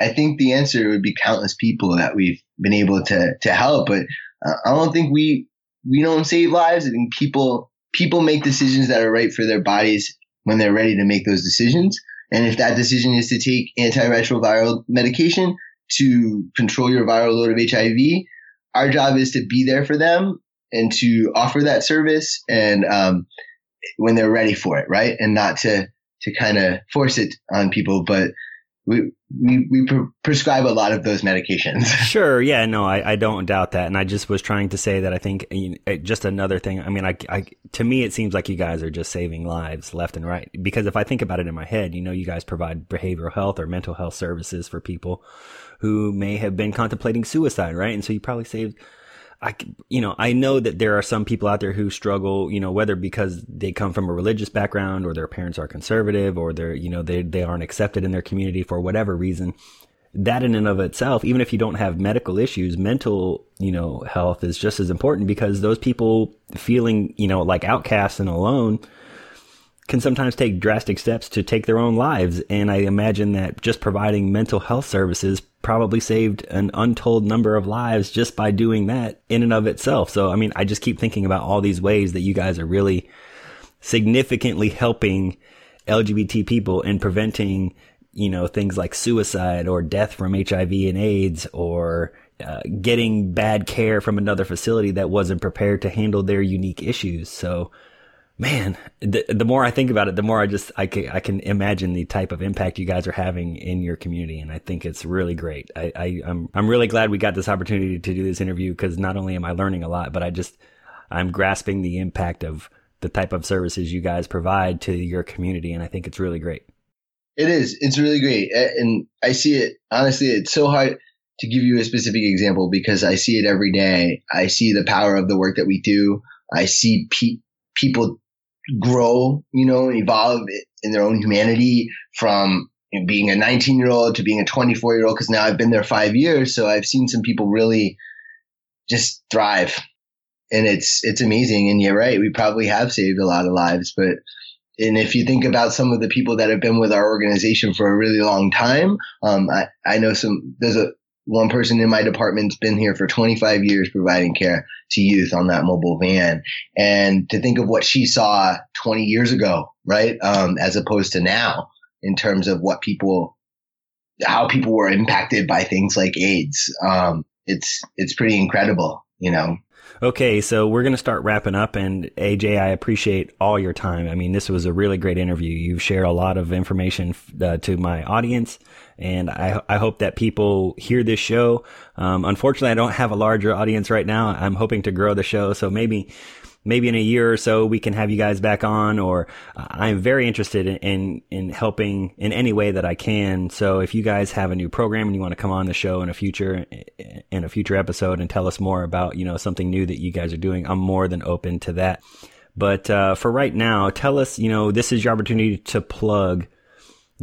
I think the answer would be countless people that we've been able to, to help, but uh, I don't think we, we don't save lives. I think people, people make decisions that are right for their bodies when they're ready to make those decisions. And if that decision is to take antiretroviral medication to control your viral load of HIV, our job is to be there for them and to offer that service and um, when they're ready for it, right? And not to to kind of force it on people, but we we, we pre- prescribe a lot of those medications. sure. Yeah. No, I, I don't doubt that. And I just was trying to say that I think you know, just another thing. I mean, I, I, to me, it seems like you guys are just saving lives left and right. Because if I think about it in my head, you know, you guys provide behavioral health or mental health services for people who may have been contemplating suicide, right? And so you probably saved I, you know, I know that there are some people out there who struggle, you know, whether because they come from a religious background or their parents are conservative or they're, you know, they, they aren't accepted in their community for whatever reason. That in and of itself, even if you don't have medical issues, mental, you know, health is just as important because those people feeling, you know, like outcasts and alone can sometimes take drastic steps to take their own lives. And I imagine that just providing mental health services probably saved an untold number of lives just by doing that in and of itself. So, I mean, I just keep thinking about all these ways that you guys are really significantly helping LGBT people in preventing, you know, things like suicide or death from HIV and AIDS or uh, getting bad care from another facility that wasn't prepared to handle their unique issues. So, man, the, the more I think about it, the more I just I can I can imagine the type of impact you guys are having in your community, and I think it's really great. I, I am I'm, I'm really glad we got this opportunity to do this interview because not only am I learning a lot, but I just I'm grasping the impact of the type of services you guys provide to your community, and I think it's really great. It is. It's really great, and I see it. Honestly, it's so hard to give you a specific example because I see it every day. I see the power of the work that we do. I see pe- people grow, you know, evolve in their own humanity from being a 19 year old to being a 24 year old. Cause now I've been there five years. So I've seen some people really just thrive and it's, it's amazing. And you're right. We probably have saved a lot of lives, but and if you think about some of the people that have been with our organization for a really long time, um, I, I know some, there's a, one person in my department's been here for 25 years providing care to youth on that mobile van. And to think of what she saw 20 years ago, right? Um, as opposed to now in terms of what people, how people were impacted by things like AIDS. Um, it's, it's pretty incredible, you know? Okay, so we're going to start wrapping up. And AJ, I appreciate all your time. I mean, this was a really great interview. You've shared a lot of information uh, to my audience, and I, I hope that people hear this show. Um, unfortunately, I don't have a larger audience right now. I'm hoping to grow the show, so maybe maybe in a year or so we can have you guys back on or uh, I'm very interested in, in, in helping in any way that I can. So if you guys have a new program and you want to come on the show in a future in a future episode and tell us more about, you know, something new that you guys are doing, I'm more than open to that. But uh, for right now, tell us, you know, this is your opportunity to plug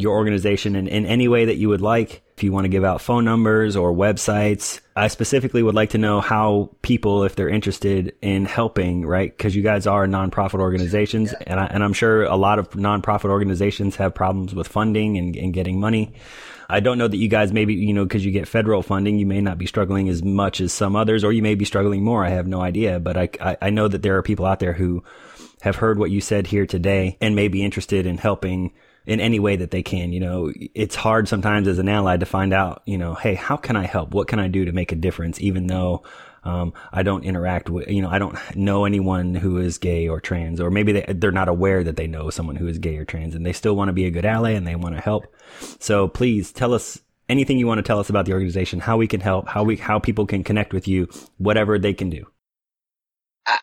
your organization in, in any way that you would like. If you want to give out phone numbers or websites, I specifically would like to know how people, if they're interested in helping, right? Because you guys are nonprofit organizations, yeah. and, I, and I'm sure a lot of nonprofit organizations have problems with funding and, and getting money. I don't know that you guys maybe, you know, because you get federal funding, you may not be struggling as much as some others, or you may be struggling more. I have no idea. But I, I, I know that there are people out there who have heard what you said here today and may be interested in helping in any way that they can. You know, it's hard sometimes as an ally to find out, you know, hey, how can I help? What can I do to make a difference? Even though um, I don't interact with, you know, I don't know anyone who is gay or trans, or maybe they, they're not aware that they know someone who is gay or trans and they still want to be a good ally and they want to help. So please tell us anything you want to tell us about the organization, how we can help, how we, how people can connect with you, whatever they can do.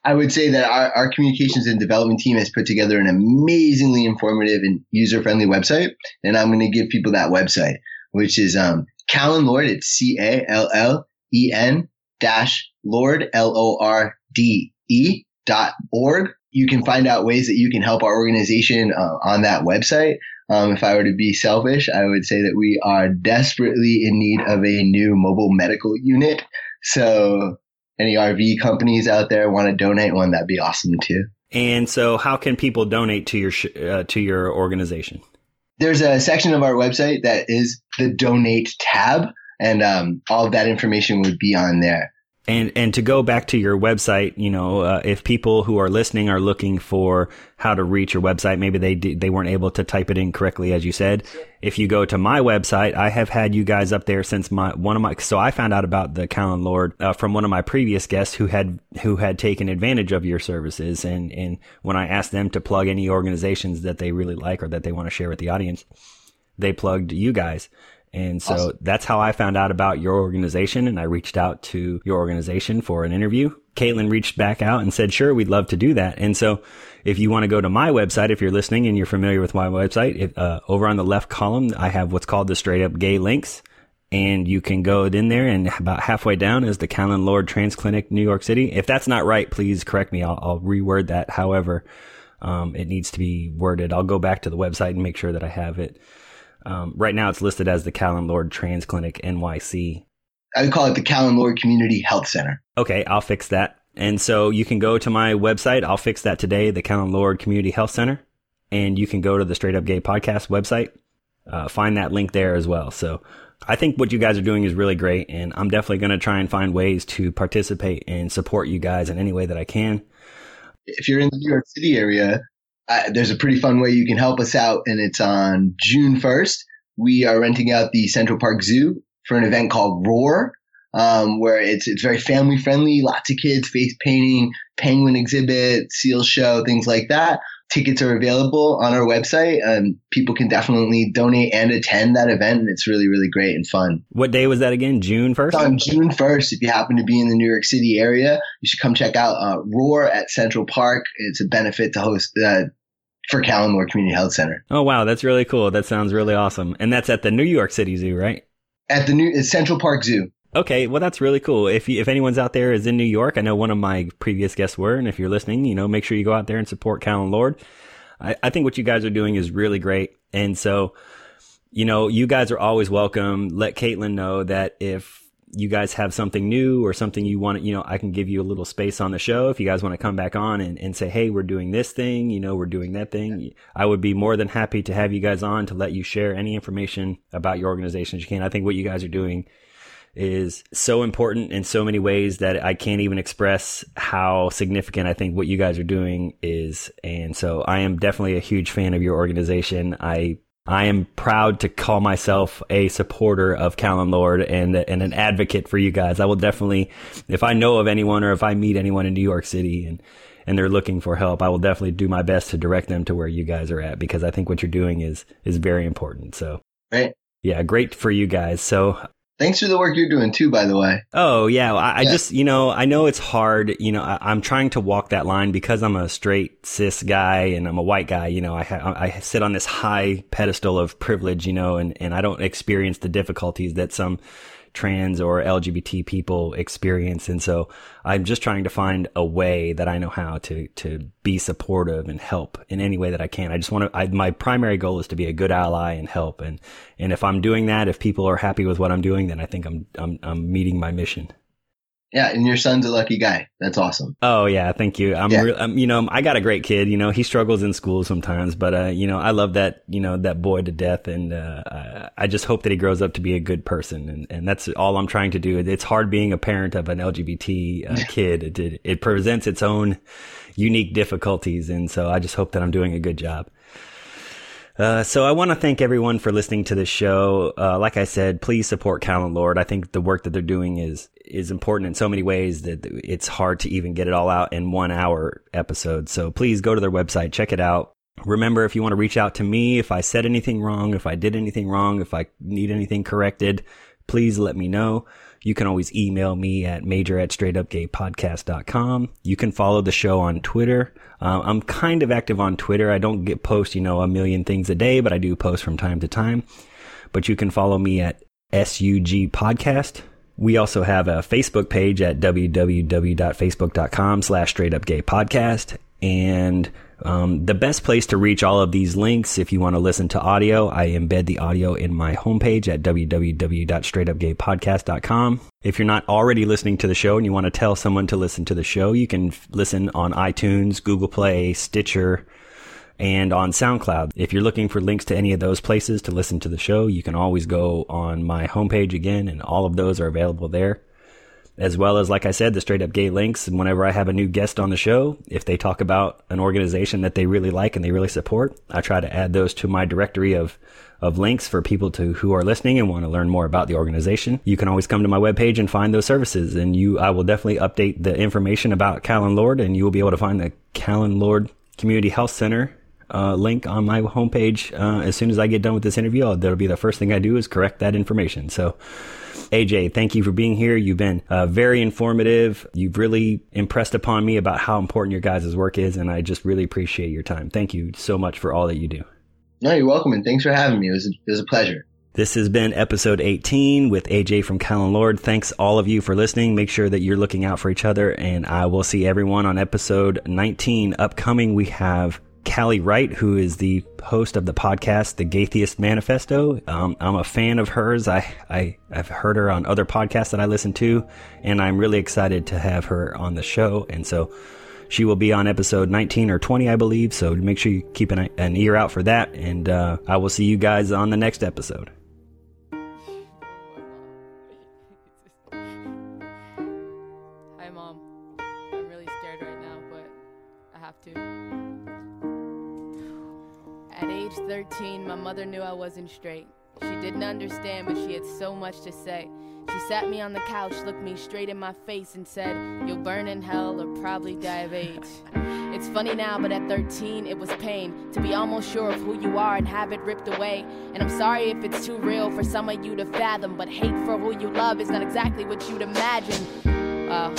I would say that our, our, communications and development team has put together an amazingly informative and user friendly website. And I'm going to give people that website, which is um, Callen Lorde. It's C A L L E N dash Lorde, L O R D E dot org. You can find out ways that you can help our organization uh, on that website. Um, if I were to be selfish, I would say that we are desperately in need of a new mobile medical unit. So any RV companies out there want to donate one, that'd be awesome too. And so, how can people donate to your sh- uh, to your organization? There's a section of our website that is the donate tab, and um, all of that information would be on there. And and to go back to your website, you know, uh, if people who are listening are looking for how to reach your website, maybe they they weren't able to type it in correctly, as you said. If you go to my website, I have had you guys up there since my one of my. So I found out about the Callen Lorde uh, from one of my previous guests who had who had taken advantage of your services, and and when I asked them to plug any organizations that they really like or that they want to share with the audience, they plugged you guys. And so awesome. that's how I found out about your organization. And I reached out to your organization for an interview. Caitlin reached back out and said, sure, we'd love to do that. And so if you want to go to my website, if you're listening and you're familiar with my website, if, uh, over on the left column, I have what's called the straight up gay links. And you can go in there and about halfway down is the Callen Lorde Trans Clinic, New York City. If that's not right, please correct me. I'll, I'll reword that. However, um, it needs to be worded. I'll go back to the website and make sure that I have it um, right now, it's listed as the Callen Lorde Trans Clinic NYC. I would call it the Callen Lorde Community Health Center. Okay, I'll fix that. And so you can go to my website. I'll fix that today, the Callen Lorde Community Health Center. And you can go to the Straight Up Gay Podcast website, uh, find that link there as well. So I think what you guys are doing is really great. And I'm definitely going to try and find ways to participate and support you guys in any way that I can. If you're in the New York City area, uh, there's a pretty fun way you can help us out, and it's on June 1st. We are renting out the Central Park Zoo for an event called Roar, um, where it's it's very family friendly. Lots of kids, face painting, penguin exhibit, seal show, things like that. Tickets are available on our website. and people can definitely donate and attend that event, and it's really, really great and fun. What day was that again? June 1st? It's on June 1st. If you happen to be in the New York City area, you should come check out uh, Roar at Central Park. It's a benefit to host uh, for Callen Lorde Community Health Center. Oh, wow. That's really cool. That sounds really awesome. And that's at the New York City Zoo, right? At the new Central Park Zoo. Okay, well that's really cool. If you, if anyone's out there is in New York, I know one of my previous guests were, and if you're listening, you know, make sure you go out there and support Callen Lorde. I, I think what you guys are doing is really great, and so you know, you guys are always welcome. Let Caitlin know that if you guys have something new or something you want, you know, I can give you a little space on the show. If you guys want to come back on and, and say, Hey, we're doing this thing, you know, we're doing that thing. I would be more than happy to have you guys on to let you share any information about your organization as you can. I think what you guys are doing is so important in so many ways that I can't even express how significant I think what you guys are doing is. And so I am definitely a huge fan of your organization. I I am proud to call myself a supporter of Callen Lorde and and an advocate for you guys. I will definitely, if I know of anyone or if I meet anyone in New York City and and they're looking for help, I will definitely do my best to direct them to where you guys are at because I think what you're doing is is very important. So, right. Yeah, great for you guys. So Thanks for the work you're doing too, by the way. Oh yeah, I, yeah. I just you know I know it's hard. You know I, am trying to walk that line because I'm a straight cis guy and I'm a white guy. You know I ha- I sit on this high pedestal of privilege. You know and and I don't experience the difficulties that some trans or LGBT people experience. And so I'm just trying to find a way that I know how to, to be supportive and help in any way that I can. I just want to, I, my primary goal is to be a good ally and help. And, and if I'm doing that, if people are happy with what I'm doing, then I think I'm, I'm, I'm meeting my mission. Yeah, and your son's a lucky guy. That's awesome. Oh yeah, thank you. I'm, yeah. re- I'm, you know, I got a great kid. You know, he struggles in school sometimes, but uh, you know, I love that, you know, that boy to death, and uh, I just hope that he grows up to be a good person, and and that's all I'm trying to do. It's hard being a parent of an LGBT uh, kid. It, it it presents its own unique difficulties, and so I just hope that I'm doing a good job. Uh, so I want to thank everyone for listening to this show. Uh, like I said, please support Callen Lorde. I think the work that they're doing is is important in so many ways that it's hard to even get it all out in one hour episode. So please go to their website, check it out. Remember, if you want to reach out to me, if I said anything wrong, if I did anything wrong, if I need anything corrected, please let me know. You can always email me at major at straightupgaypodcast.com. You can follow the show on Twitter. Uh, I'm kind of active on Twitter. I don't get post, you know, a million things a day, but I do post from time to time. But you can follow me at SUG Podcast. We also have a Facebook page at www.facebook.com slash straightupgaypodcast. And um, the best place to reach all of these links, if you want to listen to audio, I embed the audio in my homepage at www.straightupgaypodcast.com. If you're not already listening to the show and you want to tell someone to listen to the show, you can listen on iTunes, Google Play, Stitcher, and on SoundCloud. If you're looking for links to any of those places to listen to the show, you can always go on my homepage again, and all of those are available there as well as, like I said, the straight up gay links. And whenever I have a new guest on the show, if they talk about an organization that they really like and they really support, I try to add those to my directory of of links for people to who are listening and want to learn more about the organization. You can always come to my webpage and find those services. And you, I will definitely update the information about Callen Lorde, and you will be able to find the Callen Lorde Community Health Center uh, link on my homepage uh, as soon as I get done with this interview. That'll be the first thing I do is correct that information. So AJ, thank you for being here. You've been uh, very informative. You've really impressed upon me about how important your guys' work is, and I just really appreciate your time. Thank you so much for all that you do. No, you're welcome, and thanks for having me. It was a, it was a pleasure. This has been episode 18 with AJ from Callen Lorde. Thanks all of you for listening. Make sure that you're looking out for each other, and I will see everyone on episode 19 upcoming. We have Callie Wright, who is the host of the podcast, The Gaytheist Manifesto. Um, I'm a fan of hers. I, I, I've heard her on other podcasts that I listen to, and I'm really excited to have her on the show. And so she will be on episode 19 or 20, I believe. So make sure you keep an, an ear out for that. And uh, I will see you guys on the next episode. 13, my mother knew I wasn't straight. She didn't understand, but she had so much to say. She sat me on the couch, looked me straight in my face, and said, You'll burn in hell or probably die of AIDS. It's funny now, but at 13, it was pain to be almost sure of who you are and have it ripped away. And I'm sorry if it's too real for some of you to fathom, but hate for who you love is not exactly what you'd imagine. Uh,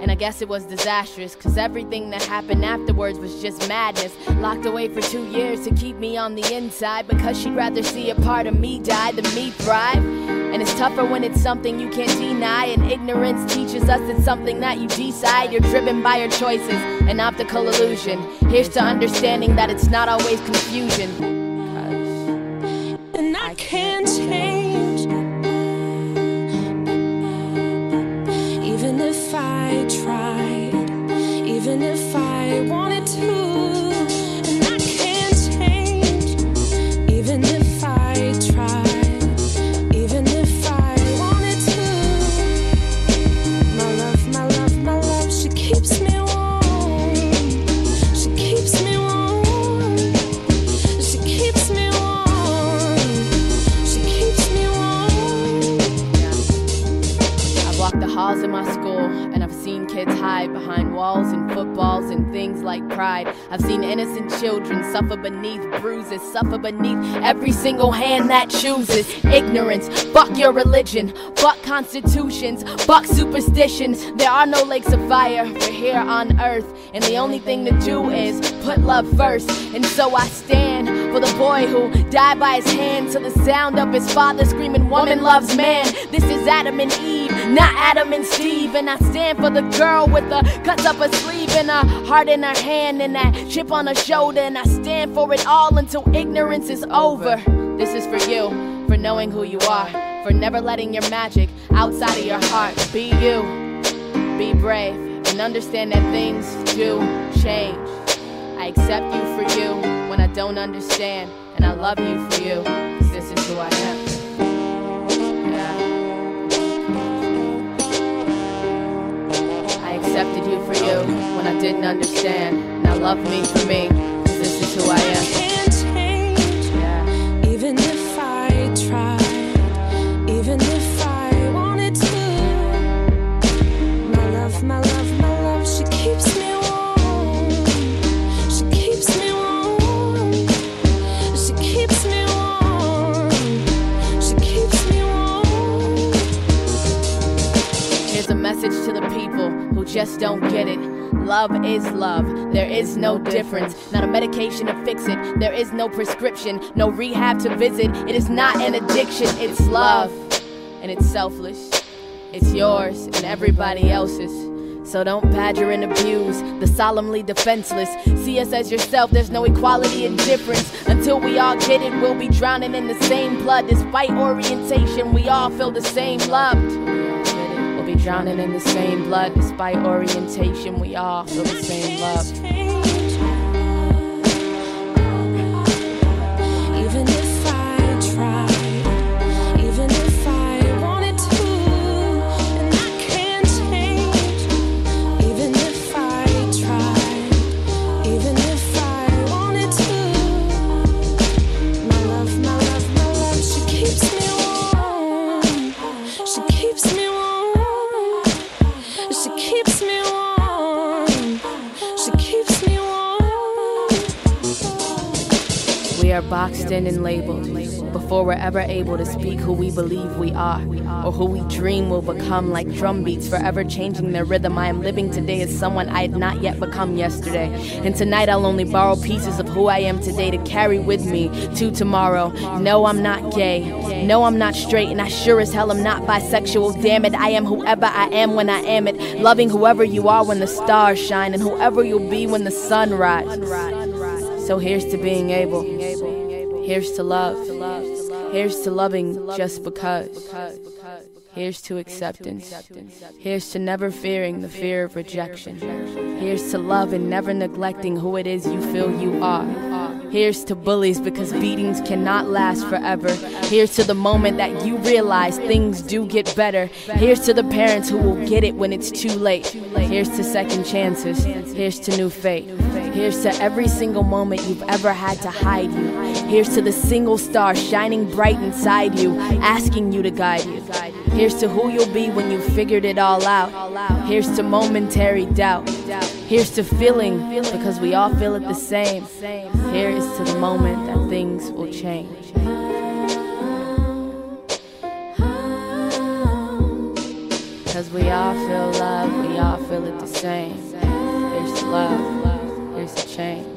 and I guess it was disastrous, cause everything that happened afterwards was just madness. Locked away for two years to keep me on the inside, because she'd rather see a part of me die than me thrive. And it's tougher when it's something you can't deny. And ignorance teaches us it's something that you decide. You're driven by your choices, an optical illusion. Here's to understanding that it's not always confusion. And I can't change. Pride. I've seen innocent children suffer beneath bruises, suffer beneath every single hand that chooses ignorance. Fuck your religion, fuck constitutions, fuck superstitions. There are no lakes of fire. We're here on earth, and the only thing to do is put love first. And so I stand for the boy who died by his hand to the sound of his father screaming, Woman loves man. This is Adam and Eve, not Adam and Steve. And I stand for the girl with the cuts up her sleeve and a heart in her hand and that chip on her shoulder. And I stand for it all until ignorance is over. This is for you, for knowing who you are, for never letting your magic outside of your heart. Be you, be brave, and understand that things do change. I accept you for you when I don't understand, and I love you for you, 'cause this is who I am. Accepted you for you when I didn't understand, Now love me for me, Love is love. There is no difference. Not a medication to fix it. There is no prescription, no rehab to visit. It is not an addiction. It's love. And it's selfless. It's yours and everybody else's. So don't badger and abuse the solemnly defenseless. See us as yourself, there's no equality and difference. Until we all get it, we'll be drowning in the same blood. Despite orientation, we all feel the same love. Drowning in the same blood. Despite orientation, we all feel the same love. In and labeled before we're ever able to speak who we believe we are or who we dream will become like drum beats forever changing their rhythm. I am living today as someone I had not yet become yesterday. And tonight I'll only borrow pieces of who I am today to carry with me to tomorrow. No, I'm not gay. No, I'm not straight. And I sure as hell am not bisexual. Damn it, I am whoever I am when I am it. Loving whoever you are when the stars shine and whoever you'll be when the sun rises. So here's to being able. Here's to love. Here's to loving just because. Here's to acceptance. Here's to never fearing the fear of rejection. Here's to love and never neglecting who it is you feel you are. Here's to bullies because beatings cannot last forever. Here's to the moment that you realize things do get better. Here's to the parents who will get it when it's too late. Here's to second chances. Here's to new fate. Here's to every single moment you've ever had to hide you. Here's to the single star shining bright inside you, asking you to guide you. Here's to who you'll be when you've figured it all out. Here's to momentary doubt. Here's to feeling, because we all feel it the same. Here is to the moment that things will change. Cause we all feel love, we all feel it the same. Here's to love, here's to change.